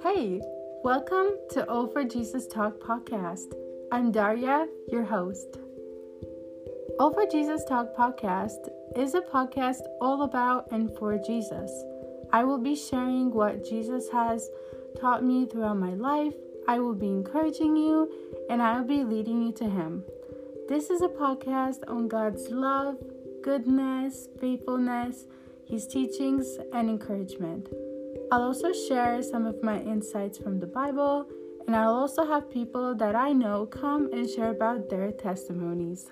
Hey, welcome to All for Jesus Talk podcast. I'm Daria, your host. All for Jesus Talk podcast is a podcast all about and for Jesus. I will be sharing what Jesus has taught me throughout my life. I will be encouraging you and I will be leading you to Him. This is a podcast on God's love, goodness, faithfulness, His teachings, and encouragement. I'll also share some of my insights from the Bible, and I'll also have people that I know come and share about their testimonies.